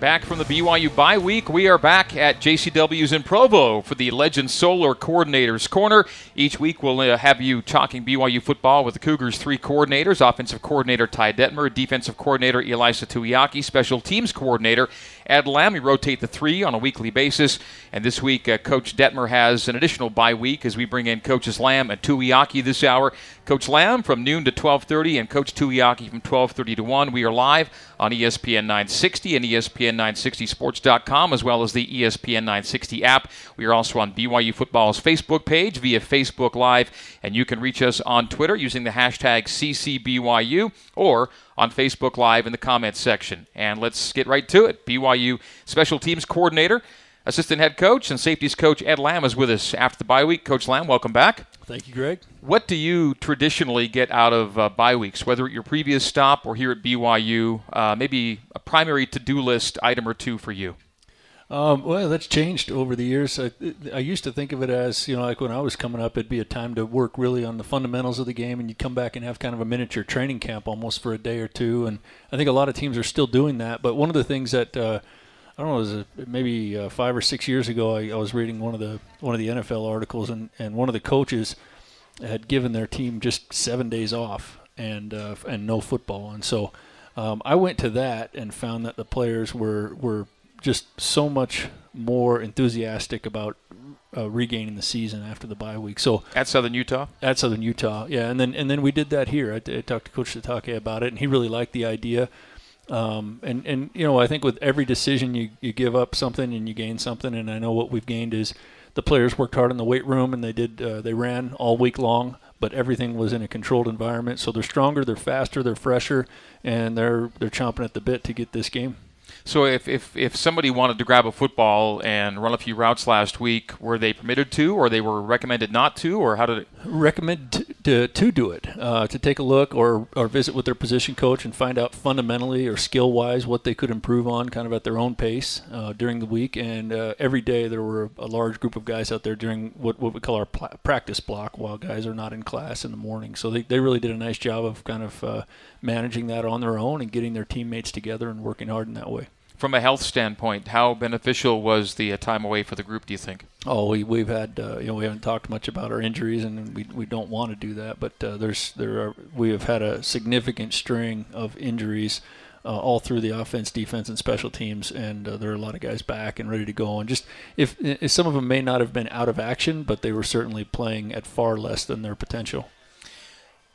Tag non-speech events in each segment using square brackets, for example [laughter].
Back from the BYU bye week, we are back at JCW's in Provo for the Legend Solar Coordinators Corner. Each week, we'll uh, have you talking BYU football with the Cougars' three coordinators offensive coordinator Ty Detmer, defensive coordinator Ilaisa Tuiaki, special teams coordinator Ed Lamb. We rotate the three on a weekly basis. And this week, uh, Coach Detmer has an additional bye week as we bring in Coaches Lamb and Tuiaki this hour. Coach Lamb from noon to 12:30, and Coach Tuiaki from 12:30 to 1. We are live on ESPN 960 and ESPN960sports.com, as well as the ESPN 960 app. We are also on BYU Football's Facebook page via Facebook Live, and you can reach us on Twitter using the hashtag CCBYU or on Facebook Live in the comments section. And let's get right to it. BYU Special Teams Coordinator. Assistant head coach and safeties coach Ed Lamb is with us after the bye week. Coach Lamb, welcome back. Thank you, Greg. What do you traditionally get out of uh, bye weeks, whether at your previous stop or here at BYU? Uh, maybe a primary to do list item or two for you? Um, well, that's changed over the years. I, I, used to think of it as, you know, like when I was coming up, it'd be a time to work really on the fundamentals of the game, and you'd come back and have kind of a miniature training camp almost for a day or two. And I think a lot of teams are still doing that. But one of the things that uh, I don't know, was maybe uh, five or six years ago. I, I, was reading one of the one of the NFL articles, and, and one of the coaches had given their team just seven days off and uh, and no football, and so um, I went to that and found that the players were were just so much more enthusiastic about uh, regaining the season after the bye week. So at Southern Utah, at Southern Utah, yeah, and then and then we did that here. I, I talked to Coach Sitake about it, and he really liked the idea. Um, and and you know, I think with every decision, you you give up something and you gain something. And I know what we've gained is the players worked hard in the weight room and they did uh, they ran all week long, but everything was in a controlled environment. So they're stronger, they're faster, they're fresher, and they're they're chomping at the bit to get this game. So if, if, if somebody wanted to grab a football and run a few routes last week, were they permitted to, or they were recommended not to, or how did it? Recommend to, to, do it, uh, to take a look or, or visit with their position coach and find out fundamentally or skill wise what they could improve on kind of at their own pace uh, during the week. And uh, every day there were a large group of guys out there during what, what we call our pl- practice block while guys are not in class in the morning. So they, they really did a nice job of kind of uh, managing that on their own and getting their teammates together and working hard in that way from a health standpoint, how beneficial was the uh, time away for the group? Do you think? Oh, we we've had uh, you know we haven't talked much about our injuries, and we, we don't want to do that. But uh, there's there are we have had a significant string of injuries. Uh, all through the offense, defense, and special teams, and uh, there are a lot of guys back and ready to go. And just if, if some of them may not have been out of action, but they were certainly playing at far less than their potential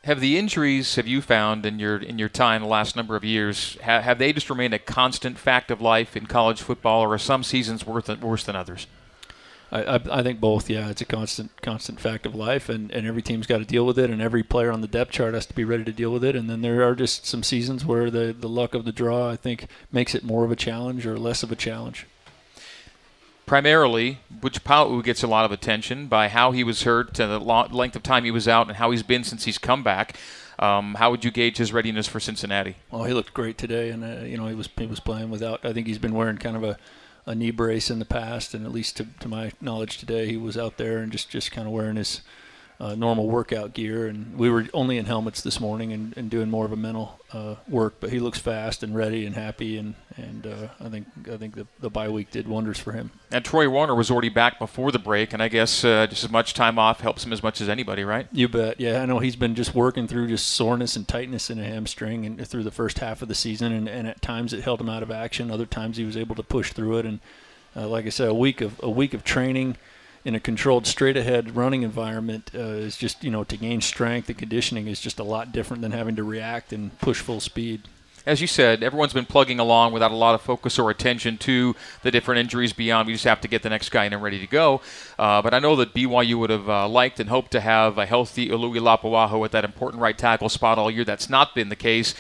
have the injuries have you found in your in your time the last number of years have, have they just remained a constant fact of life in college football or are some seasons worse than, worse than others? I, I, I think both yeah. It's a constant constant fact of life and, and every team's got to deal with it and every player on the depth chart has to be ready to deal with it and then there are just some seasons where the, the luck of the draw I think makes it more of a challenge or less of a challenge primarily, Butch Pau'u gets a lot of attention by how he was hurt, and the length of time he was out, and how he's been since he's come back. Um, how would you gauge his readiness for Cincinnati? Well, he looked great today, and uh, you know he was he was playing without. I think he's been wearing kind of a, a knee brace in the past, and at least to, to my knowledge today, he was out there and just just kind of wearing his uh, normal workout gear. And we were only in helmets this morning and, and doing more of a mental uh, work. But he looks fast and ready and happy, and and uh, I think I think the, the bye week did wonders for him. And Troy Warner was already back before the break, and I guess uh, just as much time off helps him as much as anybody, right? You bet. Yeah, I know he's been just working through just soreness and tightness in a hamstring and through the first half of the season, and, and at times it held him out of action. Other times he was able to push through it, and uh, like I said, a week of a week of training in a controlled straight ahead running environment uh, is just you know to gain strength and conditioning is just a lot different than having to react and push full speed as you said, everyone's been plugging along without a lot of focus or attention to the different injuries beyond. We just have to get the next guy in and ready to go. Uh, but I know that BYU would have uh, liked and hoped to have a healthy Ului Lapuaho at that important right tackle spot all year. That's not been the case.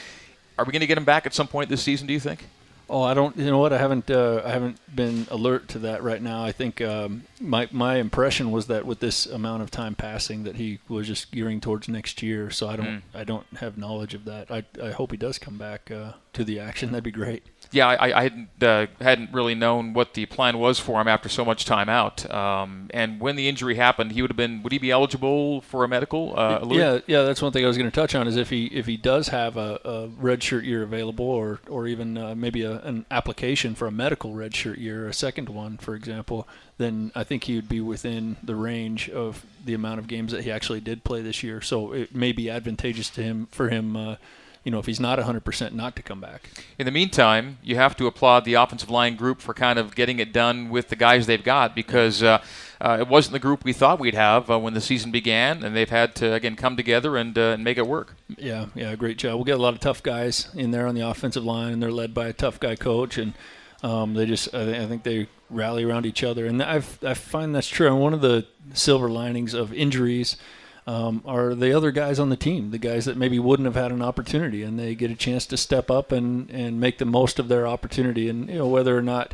Are we going to get him back at some point this season, do you think? Oh, I don't. You know what? I haven't. Uh, I haven't been alert to that right now. I think um, my my impression was that with this amount of time passing, that he was just gearing towards next year. So I don't. Mm. I don't have knowledge of that. I I hope he does come back uh, to the action. That'd be great yeah, I, I hadn't uh, hadn't really known what the plan was for him after so much time out. Um, and when the injury happened, he would have been would he be eligible for a medical? Uh, yeah, yeah, that's one thing I was going to touch on is if he if he does have a, a red shirt year available or or even uh, maybe a, an application for a medical redshirt year, a second one, for example, then I think he would be within the range of the amount of games that he actually did play this year. So it may be advantageous to him for him. Uh, you know, if he's not 100%, not to come back. In the meantime, you have to applaud the offensive line group for kind of getting it done with the guys they've got because uh, uh, it wasn't the group we thought we'd have uh, when the season began, and they've had to, again, come together and, uh, and make it work. Yeah, yeah, great job. We'll get a lot of tough guys in there on the offensive line, and they're led by a tough guy coach, and um, they just, I think they rally around each other. And I've, I find that's true. And one of the silver linings of injuries – um, are the other guys on the team, the guys that maybe wouldn't have had an opportunity, and they get a chance to step up and, and make the most of their opportunity. And you know whether or not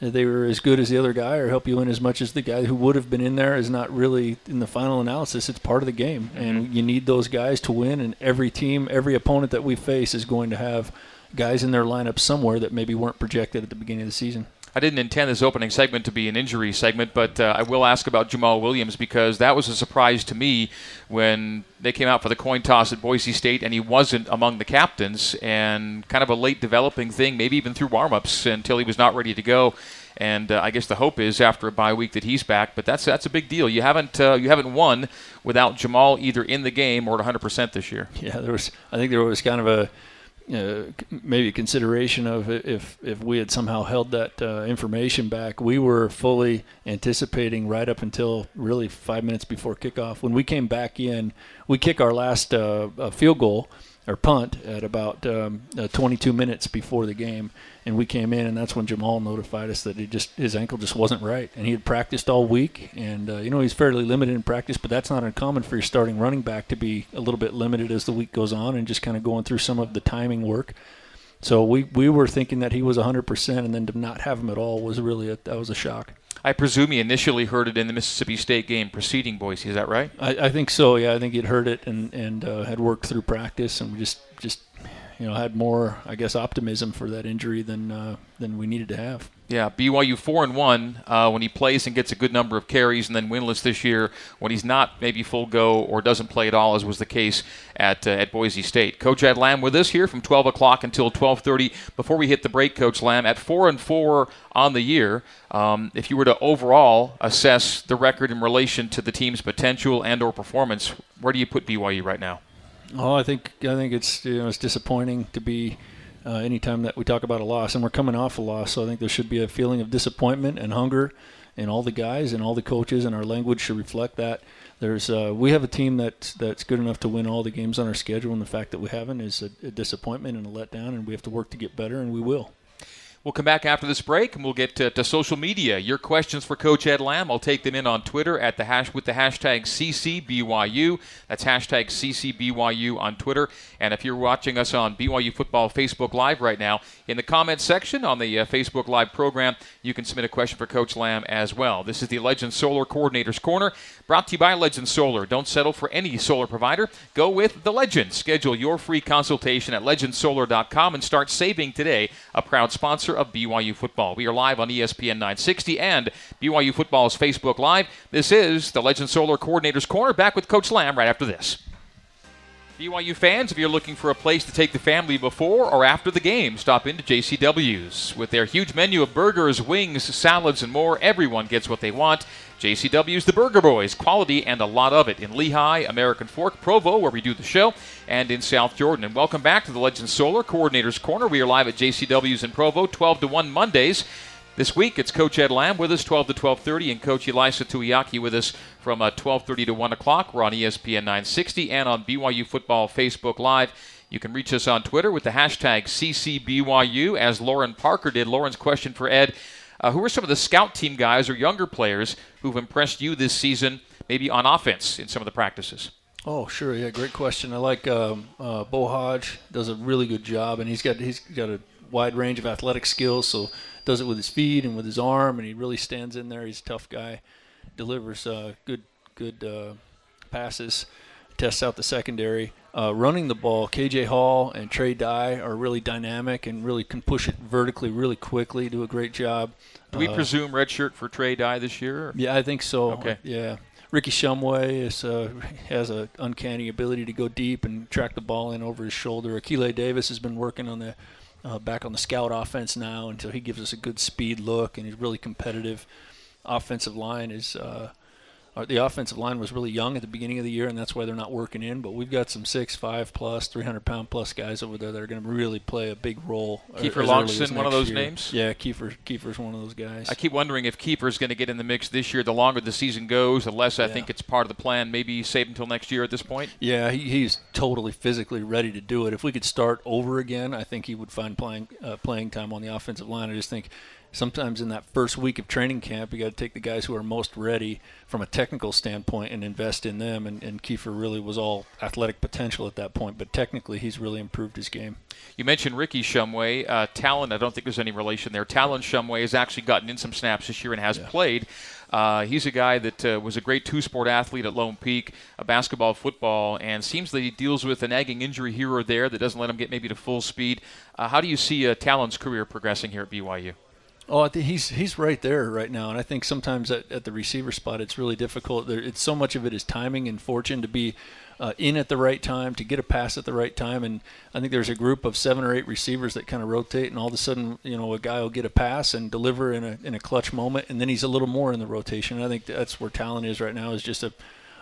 they were as good as the other guy or help you win as much as the guy who would have been in there is not really in the final analysis. It's part of the game, and mm-hmm. you need those guys to win. And every team, every opponent that we face is going to have guys in their lineup somewhere that maybe weren't projected at the beginning of the season. I didn't intend this opening segment to be an injury segment, but uh, I will ask about Jamaal Williams because that was a surprise to me when they came out for the coin toss at Boise State and he wasn't among the captains and kind of a late developing thing, maybe even through warm-ups until he was not ready to go. And uh, I guess the hope is after a bye week that he's back, but that's that's a big deal. You haven't uh, you haven't won without Jamaal either in the game or at 100% this year. Yeah, there was I think there was kind of a uh, maybe consideration of if if we had somehow held that uh, information back. We were fully anticipating right up until really five minutes before kickoff. When we came back in, we kick our last uh, field goal or punt at about um, uh, 22 minutes before the game, and we came in, and that's when Jamaal notified us that he just his ankle just wasn't right, and he had practiced all week, and uh, you know he's fairly limited in practice, but that's not uncommon for your starting running back to be a little bit limited as the week goes on, and just kind of going through some of the timing work. So we we were thinking that he was 100%, and then to not have him at all was really a, that was a shock. I presume he initially heard it in the Mississippi State game preceding Boise. Is that right? I, I think so. Yeah, I think he'd heard it and and uh, had worked through practice and we just just you know had more I guess optimism for that injury than uh, than we needed to have. Yeah, BYU four and one uh, when he plays and gets a good number of carries, and then winless this year when he's not maybe full go or doesn't play at all, as was the case at uh, at Boise State. Coach Ed Lamb with us here from 12 o'clock until 12:30. Before we hit the break, Coach Lamb, at four and four on the year, um, if you were to overall assess the record in relation to the team's potential and/or performance, where do you put BYU right now? Oh, I think I think it's you know it's disappointing to be uh, anytime that we talk about a loss, and we're coming off a loss. So I think there should be a feeling of disappointment and hunger in all the guys and all the coaches, and our language should reflect that. There's uh, we have a team that's that's good enough to win all the games on our schedule, and the fact that we haven't is a, a disappointment and a letdown, and we have to work to get better, and we will. We'll come back after this break and we'll get to, to, social media. Your questions for Coach Ed Lamb, I'll take them in on Twitter at the hash with the hashtag CCBYU. That's hashtag CCBYU on Twitter. And if you're watching us on BYU Football Facebook Live right now, in the comments section on the uh, Facebook Live program, you can submit a question for Coach Lamb as well. This is the Legend Solar Coordinator's Corner, brought to you by Legend Solar. Don't settle for any solar provider. Go with the Legend. Schedule your free consultation at legendsolar.com and start saving today. A proud sponsor sponsor of BYU Football. We are live on ESPN 960 and BYU Football's Facebook Live. This is the Legend Solar Coordinator's Corner. Back with Coach Lamb right after this. BYU fans, if you're looking for a place to take the family before or after the game, stop into JCW's. With their huge menu of burgers, wings, salads, and more, everyone gets what they want. JCW's The Burger Boys, quality and a lot of it in Lehi, American Fork, Provo, where we do the show, and in South Jordan. And welcome back to the Legend Solar Coordinator's Corner. We are live at JCW's in Provo, 12 to 1 Mondays. This week, it's Coach Ed Lamb with us, 12 to 12:30, and Coach Ilaisa Tuiaki with us from uh, 12:30 to 1 o'clock. We're on ESPN 960 and on BYU Football Facebook Live. You can reach us on Twitter with the hashtag CCBYU, as Lauren Parker did. Lauren's question for Ed: uh, Who are some of the scout team guys or younger players who've impressed you this season, maybe on offense in some of the practices? Oh, sure. Yeah, great question. I like um, uh, Bo Hodge does a really good job, and he's got he's got a wide range of athletic skills. So does it with his feet and with his arm, and he really stands in there. He's a tough guy, delivers uh, good good uh, passes, tests out the secondary. Uh, running the ball, KJ Hall and Trey Dye are really dynamic and really can push it vertically really quickly. Do a great job. Do we uh, presume redshirt for Trey Dye this year? Or? Yeah, I think so. Okay. Yeah. Ricky Shumway is, uh, has an uncanny ability to go deep and track the ball in over his shoulder. Akile Davis has been working on the uh, back on the scout offense now until he gives us a good speed look and he's really competitive. Offensive line is uh, the offensive line was really young at the beginning of the year, and that's why they're not working in. But we've got some six, five plus, three hundred pound plus guys over there that are going to really play a big role. Uh, Kiefer Longson, one of those year. names. Yeah, Kiefer. Kiefer's one of those guys. I keep wondering if Kiefer's going to get in the mix this year. The longer the season goes, the less I Yeah. think it's part of the plan. Maybe save until next year at this point. Yeah, he, he's totally physically ready to do it. If we could start over again, I think he would find playing uh, playing time on the offensive line. I just think sometimes in that first week of training camp, you got to take the guys who are most ready from a technical standpoint and invest in them. And, and Kiefer really was all athletic potential at that point, but technically he's really improved his game. You mentioned Ricky Shumway. Uh, Talon, I don't think there's any relation there. Talon Shumway has actually gotten in some snaps this year and has played. Uh, he's a guy that uh, was a great two sport athlete at Lone Peak, uh, basketball, football, and seems that he deals with a nagging injury here or there that doesn't let him get maybe to full speed. Uh, how do you see uh, Talon's career progressing here at BYU? Oh, he's he's right there right now, and I think sometimes at, at the receiver spot it's really difficult. There, it's so much of it is timing and fortune to be uh, in at the right time, to get a pass at the right time, and I think there's a group of seven or eight receivers that kind of rotate, and all of a sudden, you know, a guy will get a pass and deliver in a in a clutch moment, and then he's a little more in the rotation. I think that's where Talon is right now is just a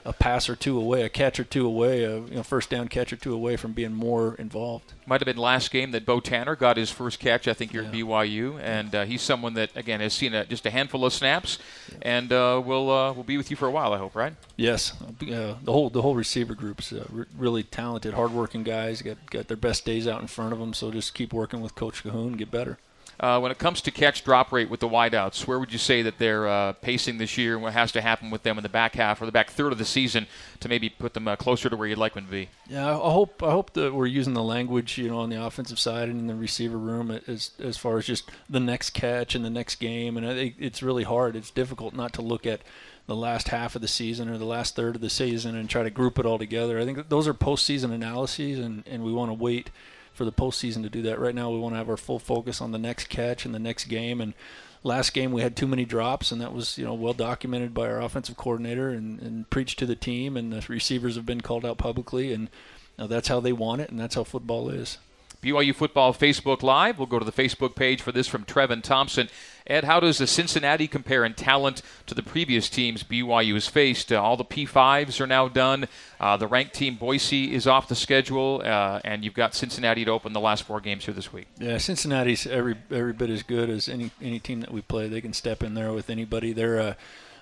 a pass or two away, a catch or two away, a you know, first down catch or two away from being more involved. Might have been last game that Beau Tanner got his first catch, I think, here at BYU, and uh, he's someone that again has seen a, just a handful of snaps, and uh, will uh, will be with you for a while, I hope, right? Yes, uh, the whole the whole receiver group's uh, re- really talented, hardworking guys. Got got their best days out in front of them. So just keep working with Coach Cahoon, get better. Uh, when it comes to catch drop rate with the wideouts, where would you say that they're uh, pacing this year, and what has to happen with them in the back half or the back third of the season to maybe put them uh, closer to where you'd like them to be? Yeah, I hope I hope that we're using the language, you know, on the offensive side and in the receiver room as as far as just the next catch and the next game. And I think it's really hard. It's difficult not to look at the last half of the season or the last third of the season and try to group it all together. I think those are postseason analyses, and and we want to wait for the postseason to do that. Right now, we want to have our full focus on the next catch and the next game. And last game, we had too many drops, and that was you know well documented by our offensive coordinator and, and preached to the team. And the receivers have been called out publicly, and you know, that's how they want it, and that's how football is. BYU Football Facebook Live. We'll go to the Facebook page for this from Trevin Thompson. Ed, how does the Cincinnati compare in talent to the previous teams BYU has faced? Uh, all the P5s are now done. Uh, the ranked team Boise is off the schedule, uh, and you've got Cincinnati to open the last four games here this week. Yeah, Cincinnati's every every bit as good as any any team that we play. They can step in there with anybody. They're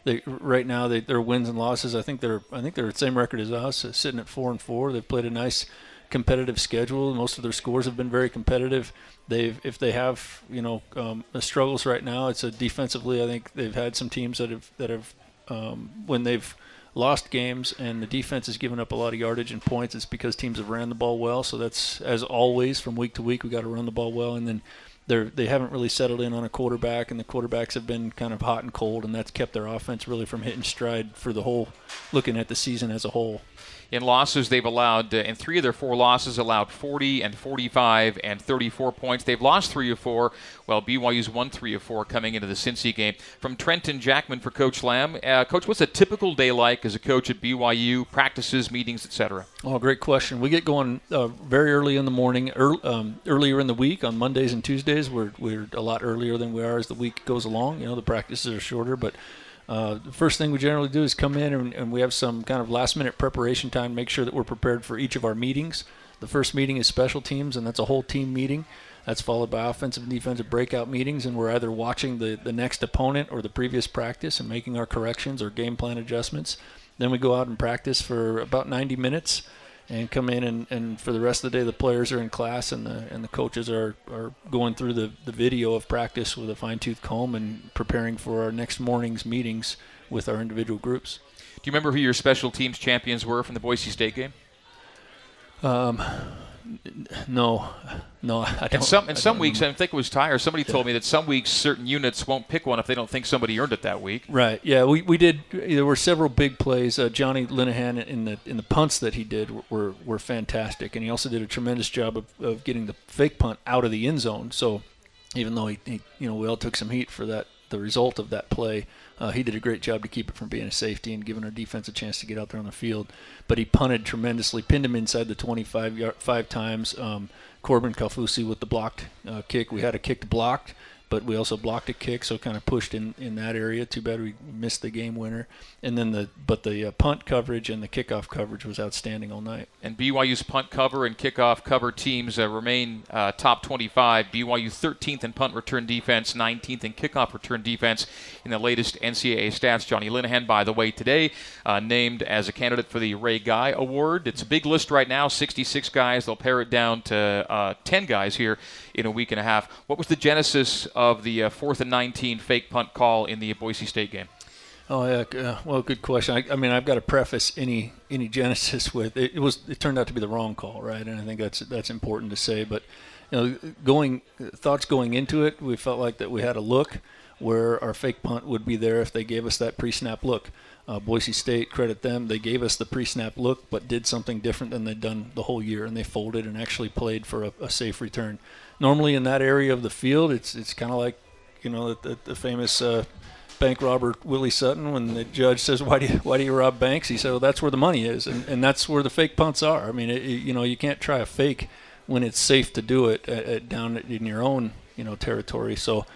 they right now they, their wins and losses. I think they're I think they're the same record as us, sitting at four and four. They've played a nice competitive schedule. Most of their scores have been very competitive. They've if they have you know um, struggles right now, it's a defensively. I think they've had some teams that have that have um, when they've lost games and the defense has given up a lot of yardage and points. It's because teams have ran the ball well. So that's as always from week to week we got to run the ball well, and then they're they haven't really settled in on a quarterback, and the quarterbacks have been kind of hot and cold, and that's kept their offense really from hitting stride for the whole, looking at the season as a whole. In losses, they've allowed, uh, in three of their four losses, allowed 40 and 45 and 34 points. They've lost three of four, while BYU's won three of four coming into the Cincy game. From Trenton Jackman for Coach Lamb. Uh, coach, what's a typical day like as a coach at BYU? Practices, meetings, etc. Oh, great question. We get going uh, very early in the morning, early, um, earlier in the week on Mondays and Tuesdays. We're, we're a lot earlier than we are as the week goes along. You know, the practices are shorter, but uh, the first thing we generally do is come in and, and we have some kind of last minute preparation time, to make sure that we're prepared for each of our meetings. The first meeting is special teams, and that's a whole team meeting. That's followed by offensive and defensive breakout meetings, and we're either watching the, the next opponent or the previous practice and making our corrections or game plan adjustments. Then we go out and practice for about 90 minutes and come in and, and for the rest of the day the players are in class and the and the coaches are, are going through the, the video of practice with a fine tooth comb and preparing for our next morning's meetings with our individual groups. Do you remember who your special teams champions were from the Boise State game? Um, no, no, I don't. In some in some weeks, remember. I think it was Ty or somebody told me that some weeks certain units won't pick one if they don't think somebody earned it that week. Right. Yeah. We, we did. There were several big plays. Uh, Jonny Linehan in the in the punts that he did were, were were fantastic, and he also did a tremendous job of, of getting the fake punt out of the end zone. So even though he, he you know we all took some heat for that the result of that play. Uh, he did a great job to keep it from being a safety and giving our defense a chance to get out there on the field. But he punted tremendously, pinned him inside the 25 yard, five times. Um, Corbin Kaufusi with the blocked uh, kick. We had a kick blocked but we also blocked a kick, so kind of pushed in, in that area. Too bad we missed the game winner. And then the but the uh, punt coverage and the kickoff coverage was outstanding all night. And BYU's punt cover and kickoff cover teams uh, remain uh, top 25. BYU 13th in punt return defense, 19th in kickoff return defense in the latest NCAA stats. Jonny Linehan, by the way, today uh, named as a candidate for the Ray Guy Award. It's a big list right now, 66 guys. They'll pare it down to uh, 10 guys here in a week and a half. What was the genesis of the uh, fourth and 19 fake punt call in the Boise State game? Oh yeah, uh, well, good question. I, I, mean, I've got to preface any any genesis with it, it, was it turned out to be the wrong call, right? And I think that's that's important to say. But you know, going thoughts going into it, we felt like that we had a look where our fake punt would be there if they gave us that pre-snap look. Uh, Boise State, credit them, they gave us the pre-snap look, but did something different than they'd done the whole year, and they folded and actually played for a, a safe return normally in that area of the field, it's it's kind of like, you know, the, the famous uh, bank robber Willie Sutton when the judge says, "Why do you why do you rob banks?" He said, "Well, that's where the money is, and, and that's where the fake punts are." I mean, it, you know, you can't try a fake when it's safe to do it at, at down in your own you know territory. So.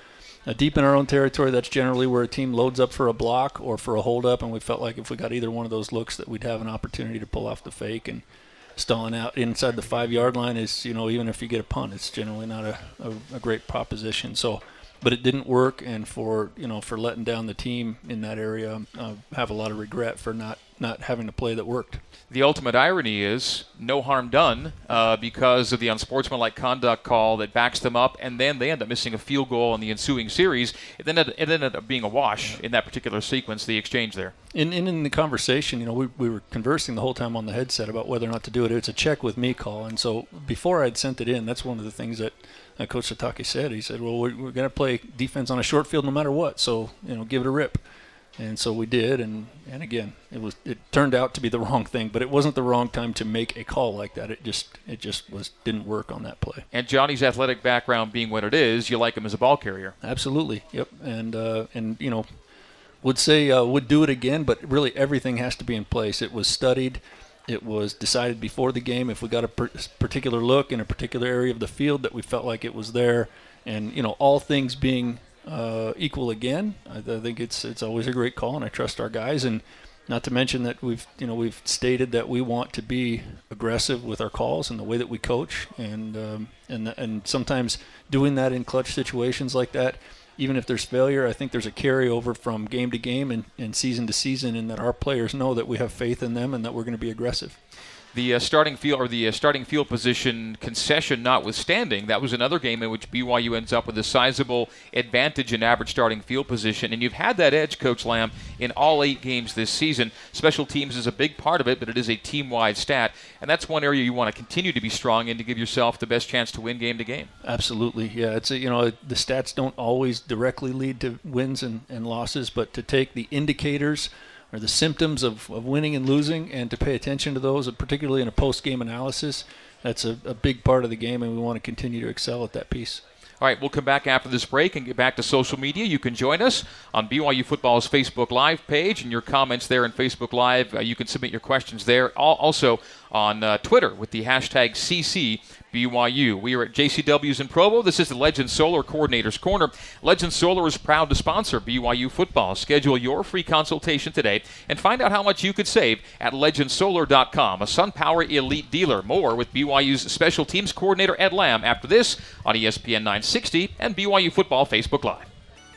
Uh, deep in our own territory, that's generally where a team loads up for a block or for a holdup, and we felt like if we got either one of those looks, that we'd have an opportunity to pull off the fake. And stalling out inside the five yard line is, you know, even if you get a punt, it's generally not a, a, a, great proposition. So, but it didn't work, and for you know for letting down the team in that area, um, I have a lot of regret for not not having a play that worked the ultimate irony is no harm done uh, because of the unsportsmanlike conduct call that backs them up, and then they end up missing a field goal in the ensuing series. It then ended, it ended up being a wash in that particular sequence, the exchange there. In, in, in the conversation, you know, we, we were conversing the whole time on the headset about whether or not to do it. It's a check with me call, and so before I'd sent it in, that's one of the things that uh, Coach Sitake said. He said, "Well, we're, we're going to play defense on a short field no matter what, so you know, give it a rip." And so we did and and again it was it turned out to be the [laughs] wrong thing but it wasn't the wrong time to make a call like that. It just it just was didn't work on that play. And Jonny's athletic background being what it is you like him as a ball carrier. Absolutely yep. And uh, and you know would say uh, would do it again but really everything has to be in place. It was studied. It was decided before the game if we got a particular look in a particular area of the field that we felt like it was there. And you know all things being uh, equal again. I, I, think it's it's always a great call, and I trust our guys. And not to mention that we've you know we've stated that we want to be aggressive with our calls and the way that we coach, and um, and and sometimes doing that in clutch situations like that. Even if there's failure, I think there's a carryover from game to game and, and season to season, and that our players know that we have faith in them and that we're going to be aggressive the uh, starting field or the uh, starting field position concession notwithstanding, that was another game in which BYU ends up with a sizable advantage in average starting field position. And you've had that edge, Coach Lamb, in all eight games this season. Special teams is a big part of it, but it is a team-wide stat, and that's one area you want to continue to be strong in to give yourself the best chance to win game to game. Absolutely, yeah. It's a, you know the stats don't always directly lead to wins and, and losses, but to take the indicators or the symptoms of, of winning and losing, and to pay attention to those, particularly in a post game analysis. That's a, a big part of the game, and we want to continue to excel at that piece. All right, we'll come back after this break and get back to social media. You can join us on BYU Football's Facebook Live page and your comments there in Facebook Live. Uh, you can submit your questions there. Also on uh, Twitter with the hashtag CC BYU. We are at JCW's in Provo. This is the Legend Solar Coordinator's Corner. Legend Solar is proud to sponsor BYU football. Schedule your free consultation today and find out how much you could save at legendsolar.com, a SunPower elite dealer. More with BYU's special teams coordinator Ed Lamb after this on ESPN 960 and BYU Football Facebook Live.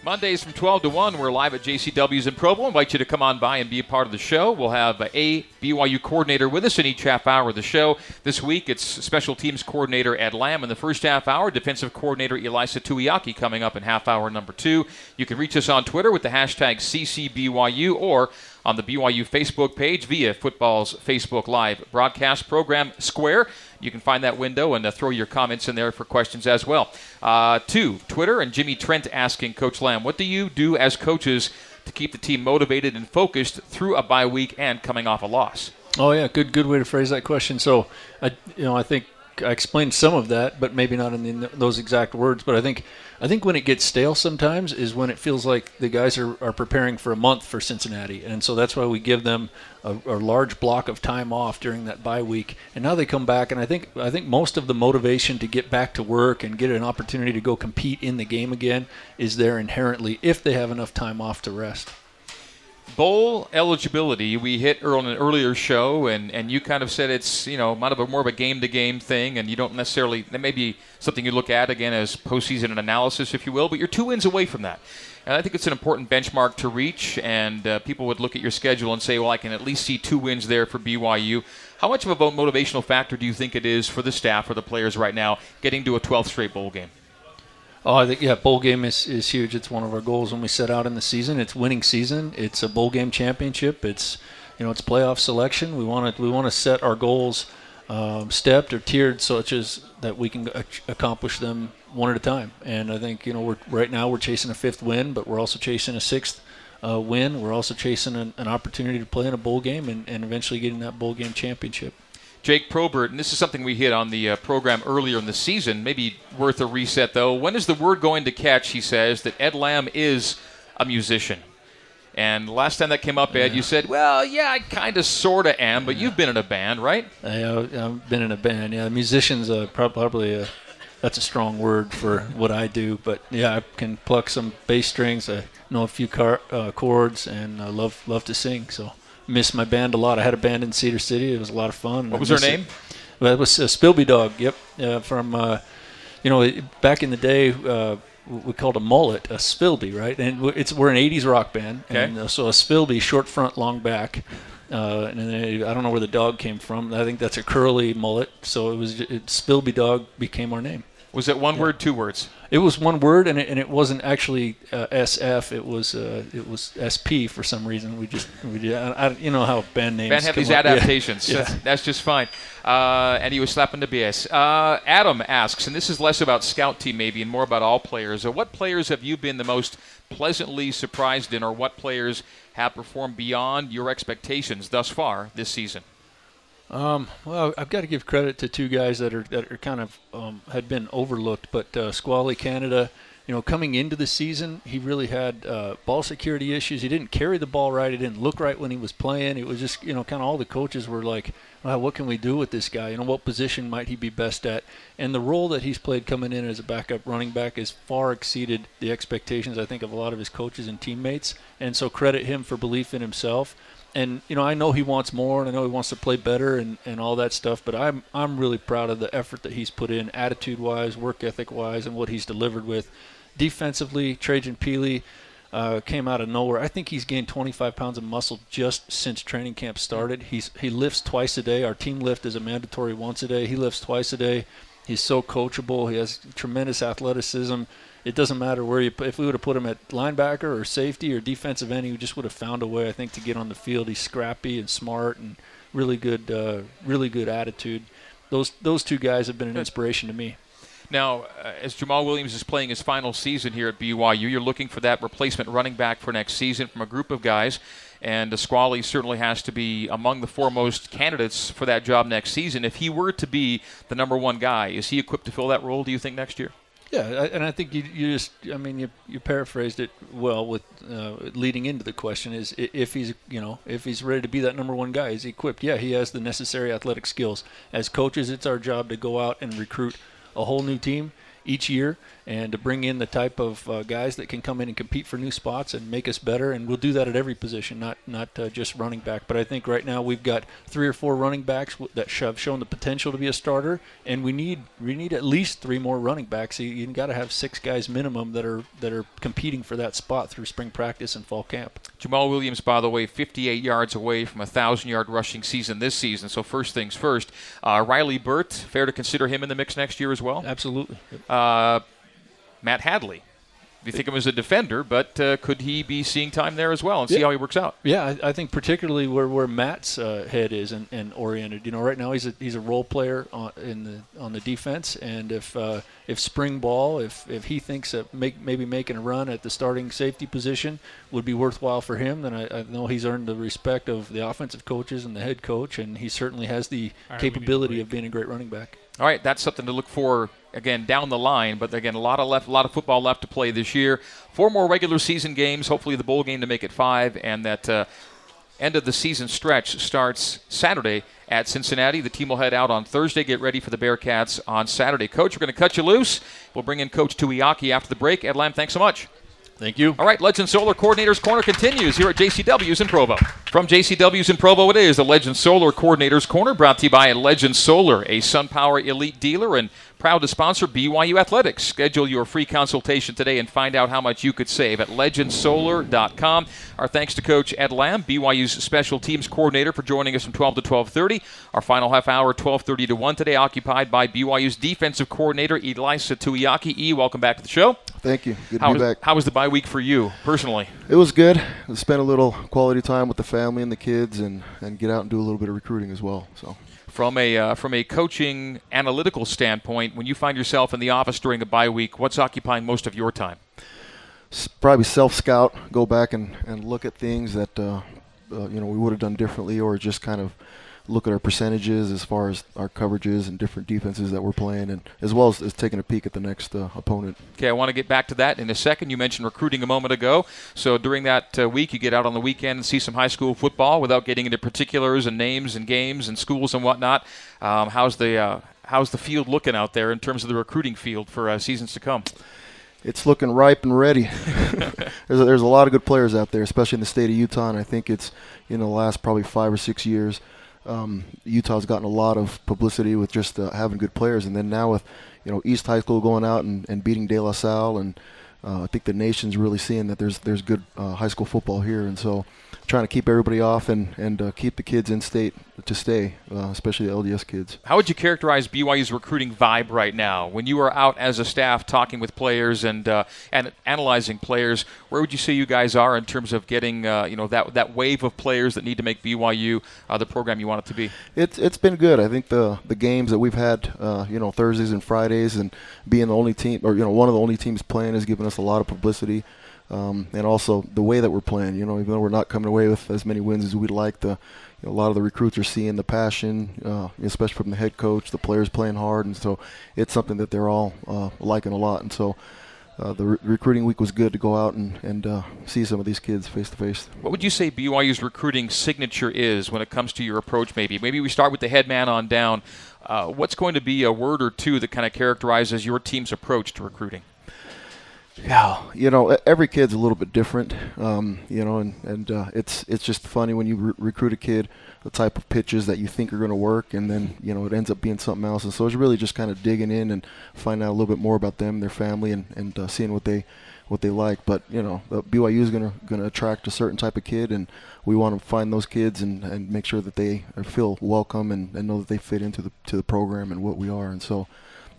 Mondays from 12 to 1, we're live at JCW's in Provo. I invite you to come on by and be a part of the show. We'll have a BYU coordinator with us in each half hour of the show. This week, it's special teams coordinator Ed Lamb in the first half hour, defensive coordinator Ilaisa Tuiaki coming up in half hour number two. You can reach us on Twitter with the hashtag CCBYU or on the BYU Facebook page via football's Facebook Live broadcast program Square. You can find that window and uh, throw your comments in there for questions as well. Uh, two, Twitter and Jimmy Trent asking Coach Lamb, what do you do as coaches to keep the team motivated and focused through a bye week and coming off a loss? Oh yeah, good good way to phrase that question. So, I you know I think I explained some of that, but maybe not in, the, those exact words. But I think I think when it gets stale sometimes is when it feels like the guys are, are preparing for a month for Cincinnati, and so that's why we give them a, a large block of time off during that bye week. And now they come back, and I think I think most of the motivation to get back to work and get an opportunity to go compete in the game again is there inherently if they have enough time off to rest bowl eligibility we hit on an earlier show and, and you kind of said it's you know of a more of a game to game thing and you don't necessarily that may be something you look at again as postseason analysis if you will but you're two wins away from that. And I think it's an important benchmark to reach and uh, people would look at your schedule and say well I can at least see two wins there for BYU how much of a motivational factor do you think it is for the staff or the players right now getting to a 12th straight bowl game Oh, I think yeah, bowl game is, is huge. It's one of our goals when we set out in the season. It's winning season. It's a bowl game championship. It's you know it's playoff selection. We want to we want to set our goals um, stepped or tiered such as that we can accomplish them one at a time. And I think you know we're right now we're chasing a fifth win, but we're also chasing a sixth uh, win. We're also chasing an, an, opportunity to play in a bowl game and, and eventually getting that bowl game championship. Jake Probert, and this is something we hit on the uh, program earlier in the season, maybe worth a reset though. When is the word going to catch, he says, that Ed Lamb is a musician? And last time that came up, Ed, yeah. you said, "Well, yeah, I kind of, sort of am, but you've been in a band, right?" I, have been in a band. Yeah, musicians uh, probably a, that's a strong word for what I do, but yeah, I can pluck some bass strings. I know a few car, uh, chords, and I love love to sing. So miss my band a lot. I had a band in Cedar City. It was a lot of fun. What was her name? It. It was uh, Spilby Dog. Yep, uh, from uh, you know back in the day. Uh, we called a mullet a Spilby, right? And it's we're an '80s rock band, okay. and uh, so a Spilby, short front, long back. Uh, and then I don't know where the dog came from. I think that's a curly mullet. So it was it, Spilby Dog became our name. Was it one yeah. word, two words? It was one word, and it, and it wasn't actually uh, SF. It was uh, it was SP for some reason. We just we did, I, I, you know how band names. Band have these up. adaptations. Yeah. That's, that's, just fine. Uh, and he was slapping the BS. Uh, Adam asks, and this is less about scout team maybe, and more about all players. Uh, what players have you been the most pleasantly surprised in, or what players have performed beyond your expectations thus far this season? Um, well, I've got to give credit to two guys that are that are kind of um, had been overlooked, but uh, Squally Canada. You know, coming into the season, he really had uh, ball security issues. He didn't carry the ball right. He didn't look right when he was playing. It was just, you know, kind of all the coaches were like, what can we do with this guy? You know, what position might he be best at? And the role that he's played coming in as a backup running back has far exceeded the expectations, I think, of a lot of his coaches and teammates. And so credit him for belief in himself and you know I know he wants more and I know he wants to play better and, and all that stuff but I'm I'm really proud of the effort that he's put in attitude wise work ethic wise and what he's delivered with. Defensively Trajan Pili uh, came out of nowhere. I think he's gained 25 pounds of muscle just since training camp started. He's he lifts twice a day. Our team lift is a mandatory once a day. He lifts twice a day. He's so coachable. He has tremendous athleticism it doesn't matter where you if we would have put him at linebacker or safety or defensive end, he just would have found a way, I think, to get on the field. He's scrappy and smart and really good, uh, really good attitude. Those those two guys have been an inspiration to me. Now, uh, as Jamaal Williams is playing his final season here at BYU, you're looking for that replacement running back for next season from a group of guys. And Squally certainly has to be among the foremost candidates for that job next season. If he were to be the number one guy, is he equipped to fill that role, do you think, next year? Yeah, and I think you, you just, I mean, you, you paraphrased it well with uh, leading into the question is if he's, you know, if he's ready to be that number one guy, is he equipped? Yeah, he has the necessary athletic skills. As coaches, it's our job to go out and recruit a whole new team each year and to bring in the type of uh, guys that can come in and compete for new spots and make us better. And we'll do that at every position, not not uh, just running back. But I think right now we've got three or four running backs that have shown the potential to be a starter, and we need we need at least three more running backs. You, you got to have six guys minimum that are that are competing for that spot through spring practice and fall camp. Jamaal Williams, by the way, 58 yards away from a thousand yard rushing season this season. So first things first. Uh, Riley Burt, fair to consider him in the mix next year as well. Absolutely. Uh, Matt Hadley. If you think of him as a defender, but uh, could he be seeing time there as well and see how he works out? Yeah, I, I think particularly where, where Matt's uh, head is and, and, oriented. You know, right now he's a he's a role player on in the on the defense, and if uh, if spring ball, if if he thinks that make, maybe making a run at the starting safety position would be worthwhile for him, then I, I know he's earned the respect of the offensive coaches and the head coach, and he certainly has the right, capability of being a great running back. All right, that's something to look for again down the line. But again, a lot of left, a lot of football left to play this year. Four more regular season games. Hopefully, the bowl game to make it five, and that uh, end of the season stretch starts Saturday at Cincinnati. The team will head out on Thursday. Get ready for the Bearcats on Saturday. Coach, we're going to cut you loose. We'll bring in Coach Tuiaki after the break. Ed Lamb, thanks so much. Thank you. All right, Legend Solar Coordinators Corner continues here at JCW's in Provo. From JCW's in Provo, it is the Legend Solar Coordinators Corner brought to you by Legend Solar, a SunPower Elite dealer and proud to sponsor BYU Athletics. Schedule your free consultation today and find out how much you could save at legendsolar.com. Our thanks to Coach Ed Lamb, BYU's special teams coordinator, for joining us from 12 to 12:30. Our final half hour, 12:30 to 1 today, occupied by BYU's defensive coordinator Ilaisa Tuiaki. E, welcome back to the show. Thank you. Good to How be was, back. how was the bye week for you personally? It was good. I spent a little quality time with the family and the kids, and, and get out and do a little bit of recruiting as well. So From a uh, from a coaching analytical standpoint, when you find yourself in the office during a bye week, what's occupying most of your time? probably self scout, go back and, and look at things that uh, uh, you know we would have done differently, or just kind of look at our percentages as far as our coverages and different defenses that we're playing, and as well as, as taking a peek at the next uh, opponent. Okay, I want to get back to that in a second. You mentioned recruiting a moment ago. So during that uh, week, you get out on the weekend and see some high school football without getting into particulars and names and games and schools and whatnot. Um, how's the uh, how's the field looking out there in terms of the recruiting field for uh, seasons to come? It's looking ripe and ready. [laughs] there's a, there's a lot of good players out there, especially in the state of Utah, and I think it's in the last probably five or six years. Um, Utah's gotten a lot of publicity with just uh, having good players, and then now with you know East High School going out and, and beating De La Salle, and I think the nation's really seeing that there's there's good uh, high school football here, and so trying to keep everybody off and and uh, keep the kids in state to stay, uh, especially the LDS kids. How would you characterize BYU's recruiting vibe right now? When you are out as a staff talking with players and uh, and analyzing players, where would you say you guys are in terms of getting uh, you know that that wave of players that need to make BYU uh, the program you want it to be? It's it's been good. I think the the games that we've had, uh, you know, Thursdays and Fridays, and being the only team or you know one of the only teams playing has given us a lot of publicity, um, and also the way that we're playing. You know, even though we're not coming away with as many wins as we'd like, the you know, a lot of the recruits are seeing the passion, uh, especially from the head coach, the players playing hard, and so it's something that they're all uh, liking a lot. And so uh, the re- recruiting week was good to go out and and uh, see some of these kids face to face. What would you say BYU's recruiting signature is when it comes to your approach? Maybe maybe we start with the head man on down. Uh, what's going to be a word or two that kind of characterizes your team's approach to recruiting? Yeah, you know, every kid's a little bit different. Um, you know, and and uh, it's it's just funny when you re- recruit a kid, the type of pitches that you think are going to work, and then you know it ends up being something else. And so it's really just kind of digging in and finding out a little bit more about them, their family, and and uh, seeing what they what they like. But you know, uh, BYU is going to going to attract a certain type of kid, and we want to find those kids and, and make sure that they feel welcome and, and know that they fit into the to the program and what we are. And so.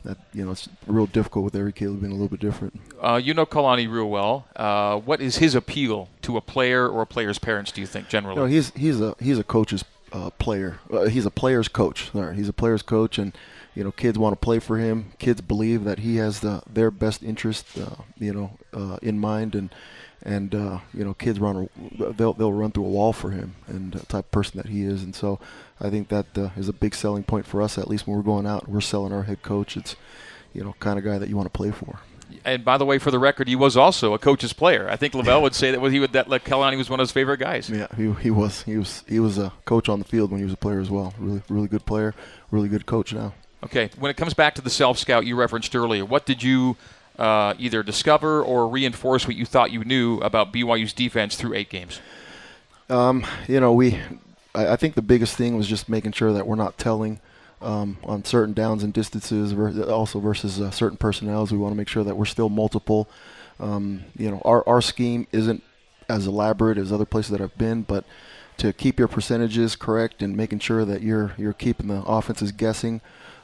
That you know, it's real difficult with every kid being a little bit different. Uh, you know Kalani real well. Uh, what is his appeal to a player or a player's parents? Do you think generally? No, he's he's a he's a coach's uh, player. Uh, he's a player's coach. Sorry, he's a player's coach, and you know, kids want to play for him. Kids believe that he has the their best interest, uh, you know, uh, in mind, and and uh, you know, kids run they'll they'll run through a wall for him, and the type of person that he is, and so I think that uh, is a big selling point for us. At least when we're going out, we're selling our head coach. It's you know, kind of guy that you want to play for. and by the way, for the record, he was also a coach's player. I think LaVell would say that he would that like, Kalani was one of his favorite guys. Yeah, he, he was he was he was a coach on the field when he was a player as well. Really really good player, really good coach now. Okay, when it comes back to the self scout you referenced earlier, what did you uh, either discover or reinforce what you thought you knew about BYU's defense through eight games? Um, you know, we I, think the biggest thing was just making sure that we're not telling um, on certain downs and distances, also versus uh, certain personnels. We want to make sure that we're still multiple. Um, you know, our our scheme isn't as elaborate as other places that I've been, but to keep your percentages correct and making sure that you're you're keeping the offenses guessing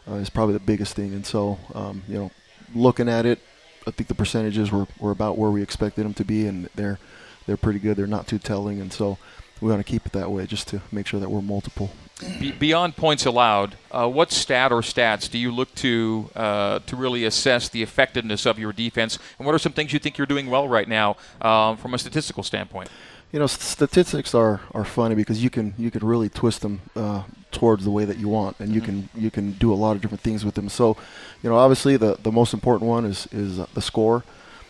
uh, is probably the biggest thing. And so, um, you know, looking at it, I think the percentages were, were about where we expected them to be, and they're they're pretty good. They're not too telling, and so we want to keep it that way just to make sure that we're multiple. Be- beyond points allowed, uh, what stat or stats do you look to uh, to really assess the effectiveness of your defense? And what are some things you think you're doing well right now um, from a statistical standpoint? You know, statistics are, are funny because you can you can really twist them uh, towards the way that you want, and you mm-hmm. can you can do a lot of different things with them. So, you know, obviously the the most important one is is the score,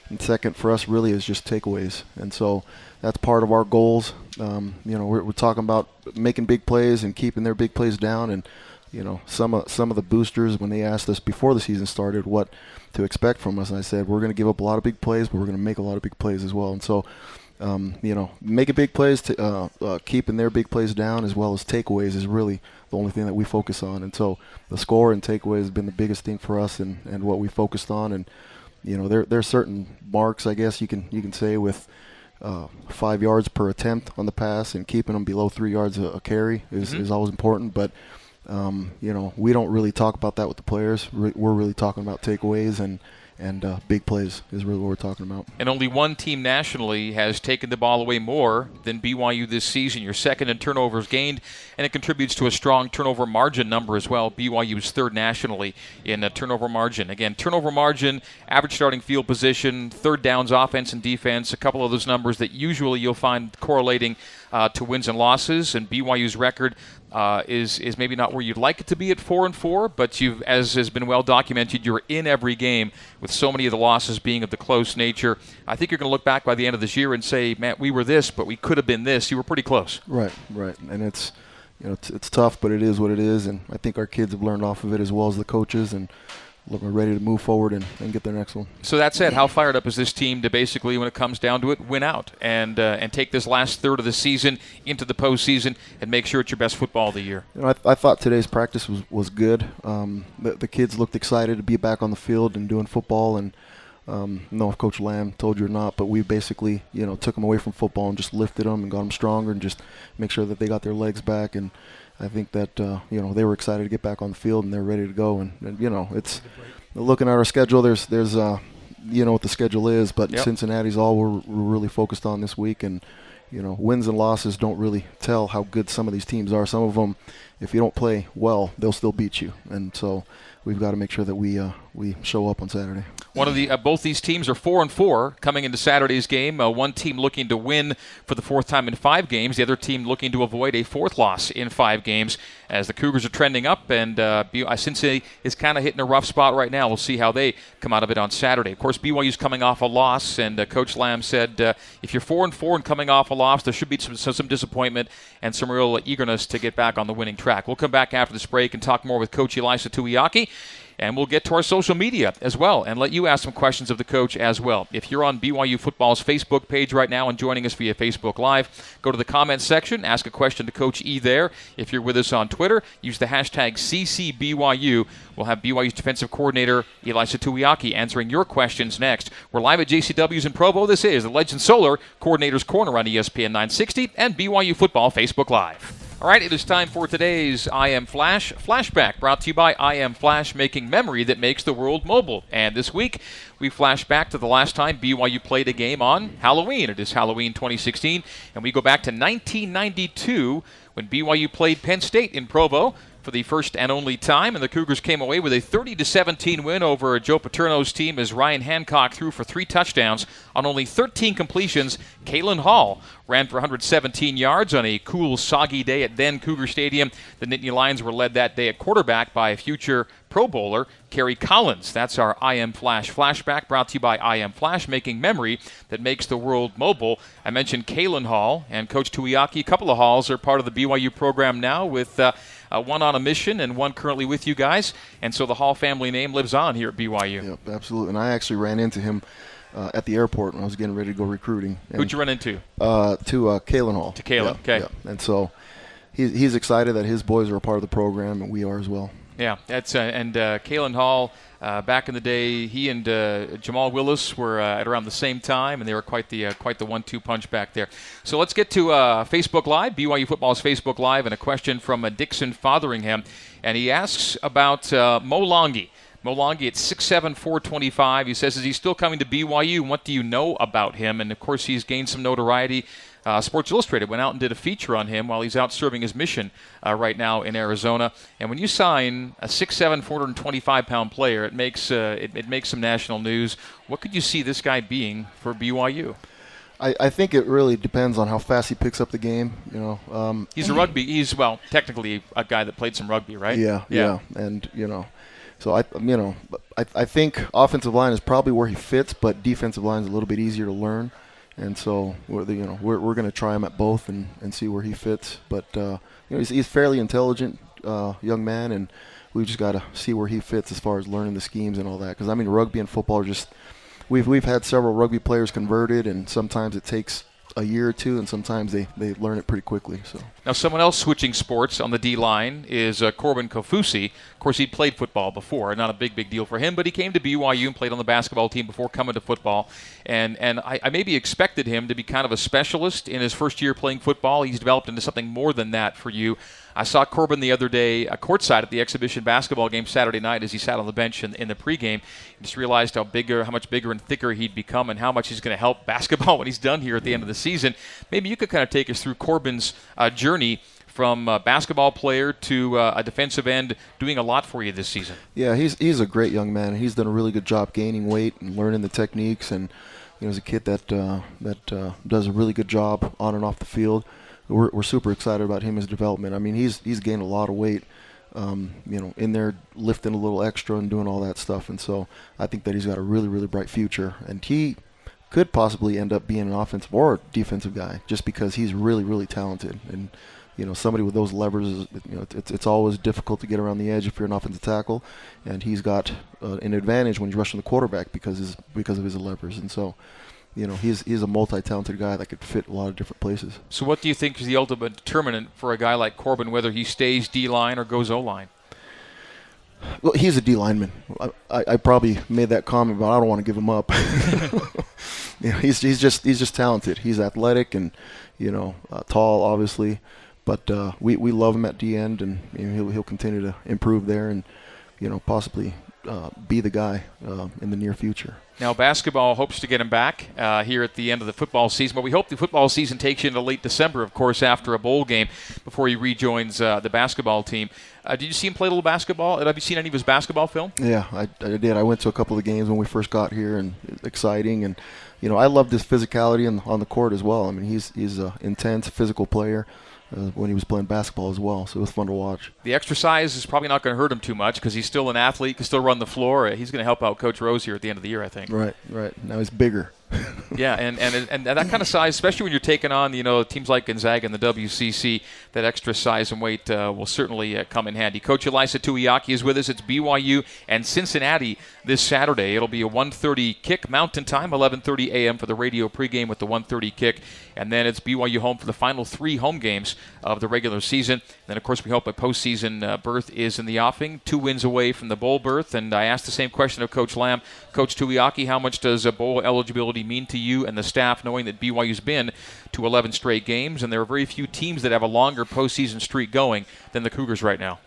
and second for us really is just takeaways, and so that's part of our goals. Um, you know, we're, we're talking about making big plays and keeping their big plays down, and you know, some of some of the boosters when they asked us before the season started what to expect from us, and I said we're going to give up a lot of big plays, but we're going to make a lot of big plays as well, and so um, you know, making big plays, to, uh, uh, keeping their big plays down, as well as takeaways, is really the only thing that we focus on. And so the score and takeaways has been the biggest thing for us, and, and what we focused on. And you know, there there are certain marks, I guess you can you can say with uh, five yards per attempt on the pass and keeping them below three yards a, a carry is, mm-hmm. is always important. But um, you know, we don't really talk about that with the players. We're really talking about takeaways and and uh, big plays is really what we're talking about. And only one team nationally has taken the ball away more than BYU this season. You're second in turnovers gained, and it contributes to a strong turnover margin number as well. BYU is third nationally in a turnover margin. Again, turnover margin, average starting field position, third downs, offense and defense, a couple of those numbers that usually you'll find correlating uh, to wins and losses. And BYU's record uh, is is maybe not where you'd like it to be at four and four, but you've, as has been well documented, you're in every game with so many of the losses being of the close nature. I think you're going to look back by the end of this year and say, "Man, we were this, but we could have been this." You were pretty close. Right, right, and it's you know it's, it's tough, but it is what it is, and I think our kids have learned off of it as well as the coaches and looking ready to move forward and, and get their next one. So that said, how fired up is this team to basically, when it comes down to it, win out and uh, and take this last third of the season into the postseason and make sure it's your best football of the year? You know, I, th- I thought today's practice was was good. Um, the, the, kids looked excited to be back on the field and doing football and. Um, know if Coach Lamb told you or not, but we basically, you know, took them away from football and just lifted them and got them stronger and just make sure that they got their legs back. And I think that uh, you know they were excited to get back on the field and they're ready to go. And, and you know, it's looking at our schedule, there's there's uh, you know what the schedule is, but yep. Cincinnati's all we're, we're really focused on this week, and you know wins and losses don't really tell how good some of these teams are. Some of them, if you don't play well, they'll still beat you, and so we've got to make sure that we uh, we show up on Saturday. One of the uh, both these teams are four and four coming into Saturday's game. Uh, one team looking to win for the fourth time in five games. The other team looking to avoid a fourth loss in five games. As the Cougars are trending up, and uh, uh Cincinnati is kind of hitting a rough spot right now. We'll see how they come out of it on Saturday. Of course, BYU's coming off a loss, and uh, Coach Lamb said uh, if you're four and four and coming off a loss, there should be some, some disappointment and some real eagerness to get back on the winning track. We'll come back after this break and talk more with Coach Ilaisa Tuiaki. And we'll get to our social media as well and let you ask some questions of the coach as well. If you're on BYU Football's Facebook page right now and joining us via Facebook Live, go to the comments section, ask a question to Coach E there. If you're with us on Twitter, use the hashtag CCBYU. We'll have BYU's defensive coordinator, Ilaisa Tuiaki, answering your questions next. We're live at JCW's in Provo. This is the Legend Solar Coordinator's Corner on ESPN 960 and BYU Football Facebook Live. All right, it is time for today's IM Flash flashback, brought to you by IM Flash, making memory that makes the world mobile. And this week, we flash back to the last time BYU played a game on Halloween. It is Halloween 2016, and we go back to 1992 when BYU played Penn State in Provo for the first and only time, and the Cougars came away with a 30 to 17 win over Joe Paterno's team as Ryan Hancock threw for three touchdowns on only 13 completions. Kalin Hall ran for 117 yards on a cool, soggy day at then Cougar Stadium. The Nittany Lions were led that day at quarterback by a future Pro Bowler, Kerry Collins. That's our IM Flash flashback brought to you by IM Flash, making memory that makes the world mobile. I mentioned Kalin Hall and Coach Tuiaki. A couple of Halls are part of the BYU program now with. Uh, uh, one on a mission and one currently with you guys. And so the Hall family name lives on here at BYU. Yep, absolutely. And I actually ran into him uh, at the airport when I was getting ready to go recruiting. And, Who'd you run into? Uh, to uh, Kalin Hall. To Kalin, yeah, okay. Yeah. And so he's, he's excited that his boys are a part of the program, and we are as well. Yeah, that's uh, and uh, Kalin Hall. Uh, back in the day, he and uh, Jamal Willis were uh, at around the same time, and they were quite the uh, quite the one-two punch back there. So let's get to uh, Facebook Live, BYU Football's Facebook Live, and a question from uh, Dixon Fotheringham, and he asks about Mo Langi. Mo Langi at 6'7", 425. He says, is he still coming to BYU? What do you know about him? And, of course, he's gained some notoriety uh, Sports Illustrated went out and did a feature on him while he's out serving his mission uh, right now in Arizona. And when you sign a 6'7", 425 pound player, it makes uh, it, it, makes some national news. What could you see this guy being for BYU? I, I think it really depends on how fast he picks up the game. You know, um, he's a rugby. He's well, technically a guy that played some rugby, right? Yeah, yeah, yeah. and you know, so I, you know, I, I think offensive line is probably where he fits, but defensive line is a little bit easier to learn, and so we're, you know, we're, we're going to try him at both and, and see where he fits. But uh, you know, he's, he's fairly intelligent uh, young man, and we just got to see where he fits as far as learning the schemes and all that. Because I mean, rugby and football are just we've we've had several rugby players converted, and sometimes it takes a year or two, and sometimes they, they learn it pretty quickly. So now, someone else switching sports on the D line is uh, Corbin Kaufusi. Of course, he'd played football before, not a big big deal for him, but he came to BYU and played on the basketball team before coming to football. And and I, I maybe expected him to be kind of a specialist in his first year playing football. He's developed into something more than that for you. I saw Corbin the other day uh, courtside at the exhibition basketball game Saturday night as he sat on the bench in, in the pregame. Just realized how bigger, how much bigger and thicker he'd become, and how much he's going to help [laughs] basketball when he's done here at the end of the season. Maybe you could kind of take us through Corbin's uh, journey from a basketball player to uh, a defensive end, doing a lot for you this season. Yeah, he's he's a great young man. He's done a really good job gaining weight and learning the techniques, and you know, he's a kid that uh, that uh, does a really good job on and off the field we're, we're super excited about him, his development. I mean, he's he's gained a lot of weight, um, you know, in there lifting a little extra and doing all that stuff. And so I think that he's got a really really bright future, and he could possibly end up being an offensive or defensive guy just because he's really really talented and you know somebody with those levers is, you know it's, it's always difficult to get around the edge if you're an offensive tackle and he's got uh, an advantage when he's rushing the quarterback because his because of his levers and so you know, he's he's a multi-talented guy that could fit a lot of different places. So, what do you think is the ultimate determinant for a guy like Corbin, whether he stays D line or goes O line? Well, he's a D lineman. I, I, I, probably made that comment, but I don't want to give him up. [laughs] [laughs] you know, he's he's just he's just talented. He's athletic and you know uh, tall, obviously. But uh, we we love him at D end, and you know, he'll he'll continue to improve there, and you know possibly uh, be the guy uh, in the near future. Now, basketball hopes to get him back uh, here at the end of the football season, but we hope the football season takes you into late December, of course, after a bowl game before he rejoins uh, the basketball team. Uh, did you see him play a little basketball? Have you seen any of his basketball film? Yeah, I, I did. I went to a couple of games when we first got here, and exciting. And you know, I loved his physicality on, on the court as well. I mean, he's he's an intense physical player uh, when he was playing basketball as well. So it was fun to watch. The exercise is probably not going to hurt him too much because he's still an athlete, can still run the floor. He's going to help out Coach Rose here at the end of the year, I think. Right, right. Now he's bigger. Yeah, and, and and that kind of size, especially when you're taking on you know teams like Gonzaga and the WCC, that extra size and weight uh, will certainly uh, come in handy. Coach Ilaisa Tuiaki is with us. It's BYU and Cincinnati this Saturday. It'll be a 1:30 kick Mountain Time, 11:30 a.m. for the radio pregame with the 1:30 kick, and then it's BYU home for the final three home games of the regular season. And Then of course we hope a postseason uh, berth is in the offing, two wins away from the bowl berth. And I asked the same question of Coach Lamb, Coach Tuiaki, how much does a bowl eligibility mean to you and the staff, knowing that BYU's been to 11 straight games, and there are very few teams that have a longer postseason streak going than the Cougars right now?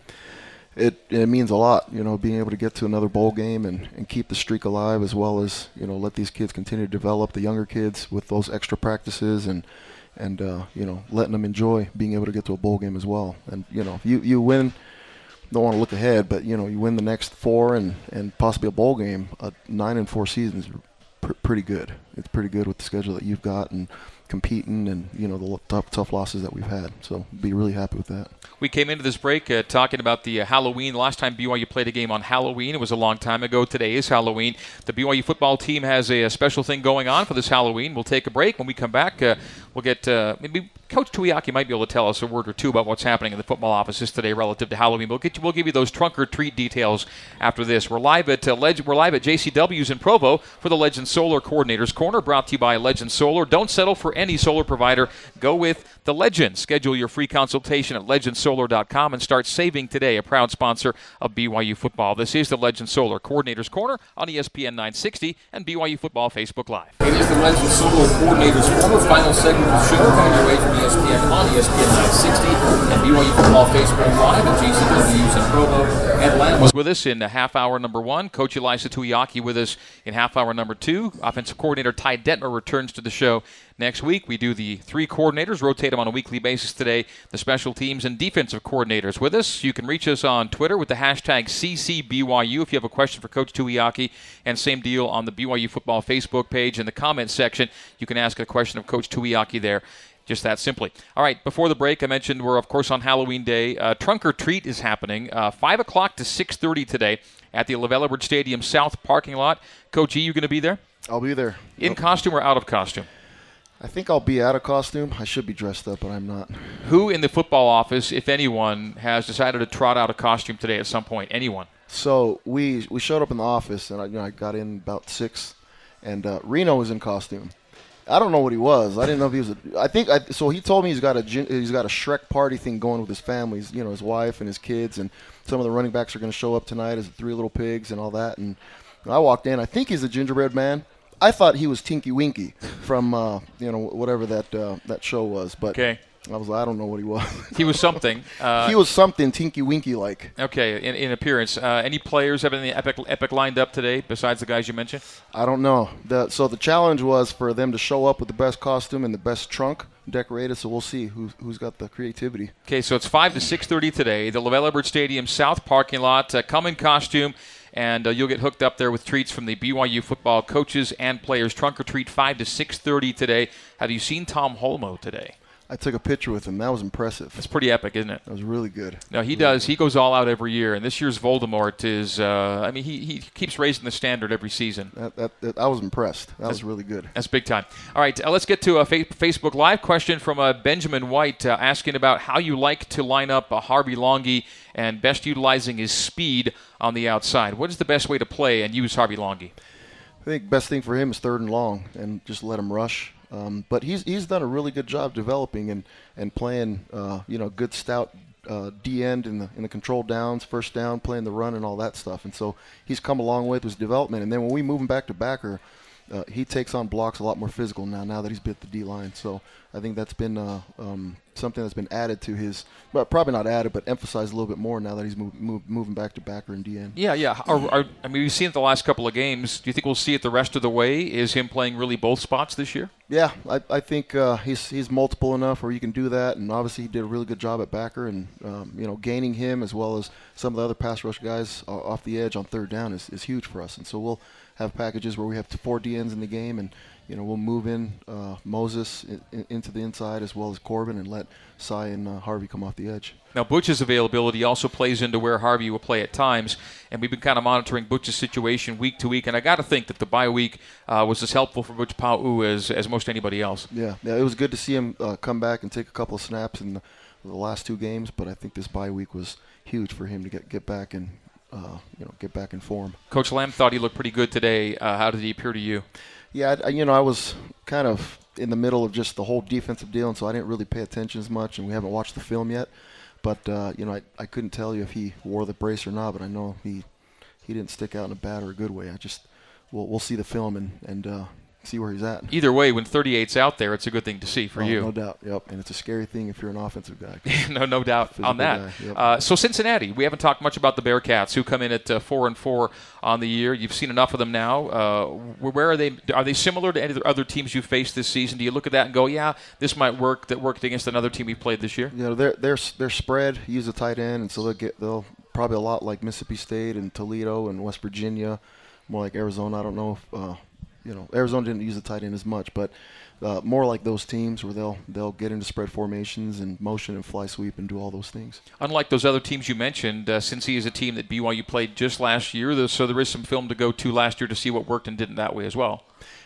It, it means a lot, you know, being able to get to another bowl game and, and keep the streak alive, as well as you know let these kids continue to develop the younger kids with those extra practices and and uh, you know letting them enjoy being able to get to a bowl game as well. And you know, you you win don't want to look ahead, but you know, you win the next four and, and possibly a bowl game. A nine and four seasons pr- pretty good. It's pretty good with the schedule that you've got and competing and you know the tough, tough losses that we've had. So be really happy with that. We came into this break uh, talking about the uh, Halloween. Last time BYU played a game on Halloween, it was a long time ago. Today is Halloween. The BYU football team has a, a special thing going on for this Halloween. We'll take a break. When we come back, uh, we'll get uh, maybe Coach Tuiaki might be able to tell us a word or two about what's happening in the football offices today relative to Halloween. We'll get you, we'll give you those trunk or treat details after this. We're live at uh, we're live at JCW's in Provo for the Legend Solar Coordinators Corner, brought to you by Legend Solar. Don't settle for any solar provider. Go with the Legend. Schedule your free consultation at legendsolar.com and start saving today. A proud sponsor of BYU football. This is the Legend Solar Coordinators Corner on ESPN 960 and BYU Football Facebook Live. It is the Legend Solar Coordinators Corner. Final segment show coming your way from ESPN on ESPN 960 and BYU Football Facebook Live at JCW's in Provo. Ed Lamb with us in half hour number one. Coach Ilaisa Tuiaki with us in half hour number two. Offensive coordinator Ty Detmer returns to the show next week. We do the three coordinators, rotate them on a weekly basis today, the special teams and defensive coordinators with us. You can reach us on Twitter with the hashtag CCBYU if you have a question for Coach Tuiaki, and same deal on the BYU football Facebook page in the comments section. You can ask a question of Coach Tuiaki there just that simply. All right, before the break, I mentioned we're of course on Halloween Day. Uh, Trunk or Treat is happening, uh, five o'clock to six thirty today at the LaVell Edwards Stadium South parking lot. Coach E, you going to be there? I'll be there. In Yep. costume or out of costume? I think I'll be out of costume. I should be dressed up, but I'm not. Who in the football office, if anyone, has decided to trot out a costume today at some point? Anyone? So we we showed up in the office, and I, you know, I got in about six, and uh, Reno was in costume. I don't know what he was. I didn't know if he was. A, I think I, so. He told me he's got a he's got a Shrek party thing going with his family. He's, you know, his wife and his kids, and some of the running backs are going to show up tonight as the three little pigs and all that. And I walked in. I think he's a gingerbread man. I thought he was Tinky Winky from uh, you know whatever that uh, that show was, but Okay. I was I don't know what he was. [laughs] He was something. [laughs] Uh, he was something Tinky Winky like. okay in, in appearance. Uh, any players have any epic epic lined up today besides the guys you mentioned? I don't know. The, so the challenge was for them to show up with the best costume and the best trunk decorated. So we'll see who, who's got the creativity. Okay, so it's five to six thirty today. The LaVell Edwards Stadium South parking lot. Uh, come in costume, and uh, you'll get hooked up there with treats from the BYU football coaches and players. Trunk or treat five to six thirty today. Have you seen Tom Holmoe today? I took a picture with him. That was impressive. It's pretty epic, isn't it? That was really good. No, he does. He goes all out every year, and this year's Voldemort is. Uh, I mean, he, he keeps raising the standard every season. That, that, that I was impressed. That was really good. That's big time. All right, uh, let's get to a fa- Facebook Live question from uh, Benjamin White uh, asking about how you like to line up a Harvey Langi and best utilizing his speed on the outside. What is the best way to play and use Harvey Langi? I think best thing for him is third and long, and just let him rush. Um, but he's he's done a really good job developing and and playing, uh, you know, good stout uh, D end in the in the control downs, first down, playing the run and all that stuff. And so he's come a long way with his development. And then when we move him back to backer, uh, he takes on blocks a lot more physical now. Now that he's bit the D line, so I think that's been uh, um, something that's been added to his, well, probably not added, but emphasized a little bit more now that he's move, move, moving back to backer and DN. Yeah, yeah. Are, are, I mean, we've seen it the last couple of games. Do you think we'll see it the rest of the way? Is him playing really both spots this year? Yeah, I, I think uh, he's he's multiple enough where you can do that, and obviously he did a really good job at backer, and um, you know gaining him as well as some of the other pass rush guys off the edge on third down is, is huge for us, and so we'll have packages where we have four DNs in the game, and you know we'll move in uh, Moses in, in, into the inside as well as Corbin, and let Cy and uh, Harvey come off the edge. Now, Butch's availability also plays into where Harvey will play at times, and we've been kind of monitoring Butch's situation week to week. And I got to think that the bye week uh, was as helpful for Butch Pau as as most anybody else. Yeah, yeah, it was good to see him uh, come back and take a couple of snaps in the, the last two games, but I think this bye week was huge for him to get get back and uh, you know get back in form. Coach Lamb thought he looked pretty good today. Uh, how did he appear to you? Yeah, I, you know, I was kind of in the middle of just the whole defensive deal, and so I didn't really pay attention as much, and we haven't watched the film yet. But uh, you know, I, I couldn't tell you if he wore the brace or not, but I know he he didn't stick out in a bad or a good way. I just we'll we'll see the film and and uh, see where he's at. Either way, when 38's out there, it's a good thing to see for Oh, you. no doubt. Yep, and it's a scary thing if you're an offensive guy. [laughs] no, no doubt on that. yep. uh, so Cincinnati, we haven't talked much about the Bearcats, who come in at uh, four and four on the year. You've seen enough of them now. Uh, where are they? Are they similar to any of the other teams you've faced this season? Do you look at that and go, "Yeah, this might work"? That worked against another team we played this year. you know, they're they're they're spread. Use a tight end, and so they'll get they'll probably a lot like Mississippi State and Toledo and West Virginia, more like Arizona. I don't know if uh, you know Arizona didn't use the tight end as much, but uh, more like those teams where they'll they'll get into spread formations and motion and fly sweep and do all those things. Unlike those other teams you mentioned, uh, Cincy is a team that BYU played just last year, so there is some film to go to last year to see what worked and didn't that way as well.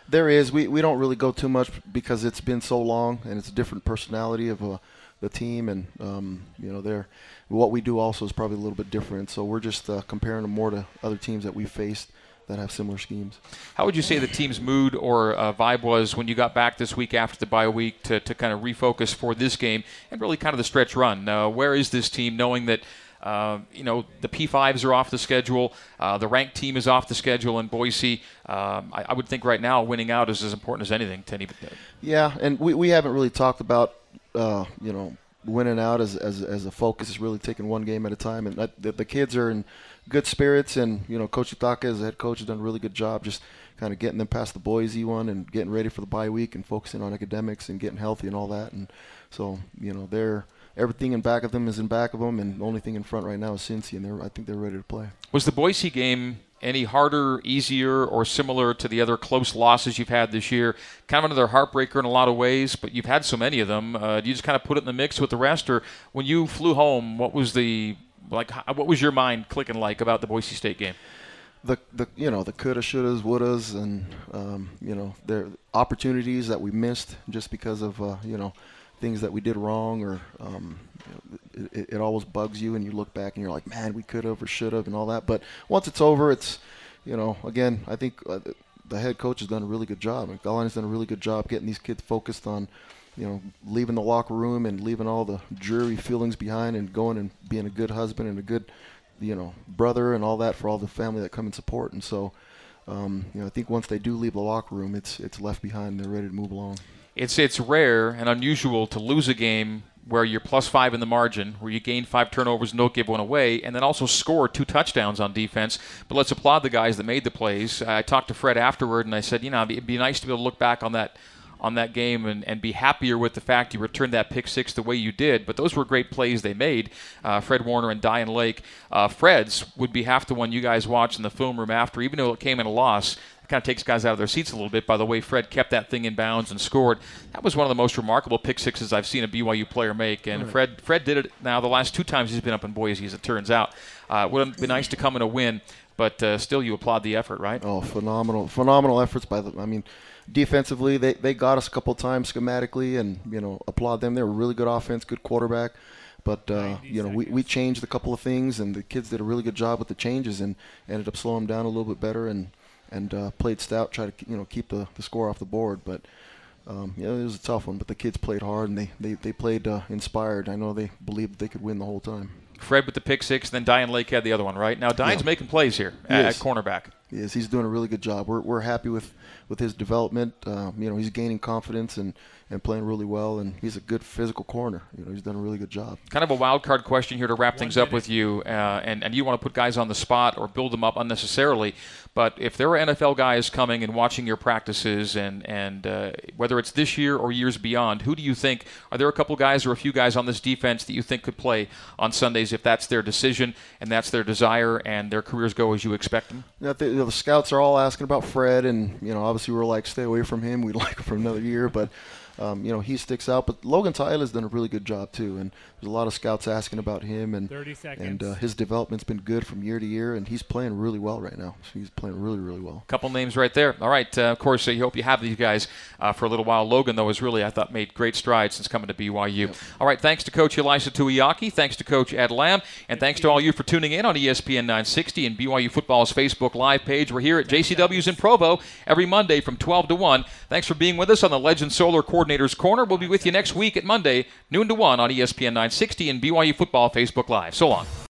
There is. We, we don't really go too much because it's been so long and it's a different personality of uh, the team and um, you know they're what we do also is probably a little bit different. So we're just uh, comparing them more to other teams that we faced that have similar schemes. How would you say the team's mood or uh, vibe was when you got back this week after the bye week to, to kind of refocus for this game and really kind of the stretch run? Uh, where is this team knowing that, uh, you know, the P5s are off the schedule, uh, the ranked team is off the schedule in Boise? Um, I, I would think right now winning out is as important as anything to any. Yeah, and we, we haven't really talked about uh, you know winning out as, as as a focus. It's really taking one game at a time, and that, the, the kids are in good spirits. And you know, Coach Sitake as head coach has done a really good job just kind of getting them past the Boise one and getting ready for the bye week and focusing on academics and getting healthy and all that. And so you know they're everything in back of them is in back of them, and the only thing in front right now is Cincy, and they're I think they're ready to play. Was the Boise game any harder, easier, or similar to the other close losses you've had this year? Kind of another heartbreaker in a lot of ways, but you've had so many of them. Uh, do you just kind of put it in the mix with the rest, or when you flew home, what was the like? What was your mind clicking like about the Boise State game? The, the you know the coulda shouldas wouldas and um, you know there opportunities that we missed just because of uh, you know things that we did wrong or um, you know, it, it, always bugs you and you look back and you're like man we could have or should have and all that but once it's over it's you know again i think uh, the head coach has done a really good job and has done a really good job getting these kids focused on you know leaving the locker room and leaving all the dreary feelings behind and going and being a good husband and a good you know brother and all that for all the family that come and support and so um, you know I think once they do leave the locker room it's it's left behind they're ready to move along it's it's rare and unusual to lose a game where you're plus five in the margin, where you gain five turnovers, don't give one away, and then also score two touchdowns on defense. But let's applaud the guys that made the plays. I talked to Fred afterward, and I said, you know, it'd be nice to be able to look back on that on that game and, and be happier with the fact you returned that pick six the way you did. But those were great plays they made, uh, Fred Warner and Dayan Lake. Uh, Fred's would be half the one you guys watched in the film room after, even though it came in a loss It kind of takes guys out of their seats a little bit by the way Fred kept that thing in bounds and scored. That was one of the most remarkable pick sixes I've seen a BYU player make. And right. Fred Fred did it now the last two times he's been up in Boise, as it turns out. Uh, would have been nice to come in a win, but uh, still you applaud the effort, right? Oh, phenomenal, phenomenal efforts by the. I mean, defensively they, they got us a couple times schematically, and you know applaud them. They were a really good offense, good quarterback. But uh, you know, we, we changed a couple of things, and the kids did a really good job with the changes, and ended up slowing them down a little bit better. And and uh, played stout, try to you know keep the, the score off the board. But um, yeah, it was a tough one. But the kids played hard and they they, they played uh, inspired. I know they believed they could win the whole time. Fred with the pick six, then Dayan Lake had the other one, right? Now Dayan's yeah. making plays here at, at, cornerback. Yes, he's doing a really good job. We're, we're happy with, with his development. Uh, you know, he's gaining confidence and and playing really well. And he's a good physical corner. You know, he's done a really good job. Kind of a wild card question here to wrap One things minute. up with you. Uh, and and you want to put guys on the spot or build them up unnecessarily. But if there are NFL guys coming and watching your practices, and and uh, whether it's this year or years beyond, who do you think are there a couple guys or a few guys on this defense that you think could play on Sundays if that's their decision and that's their desire and their careers go as you expect them? Yeah, the, you know, the scouts are all asking about Fred, and you know, obviously we're like, stay away from him. We'd [laughs] like him for another year, but um, you know, he sticks out. But Logan Tyler's done a really good job too, and there's a lot of scouts asking about him, and and uh, his development's been good from year to year, and he's playing really well right now. So he's playing really, really well. Couple names right there. All right, uh, of course, uh, you hope you have these guys uh, for a little while. Logan, though, has really I thought made great strides since coming to BYU. Yep. All right, thanks to Coach Ilaisa Tuiaki, thanks to Coach Ed Lamb, and thanks to all you for tuning in on ESPN 960 and BYU Football's Facebook Live page. We're here at JCW's in Provo every Monday from 12 to 1. Thanks for being with us on the Legend Solar Coordinators Corner. We'll be with you next week at Monday, noon to 1 on ESPN 960 and BYU Football Facebook Live. So long.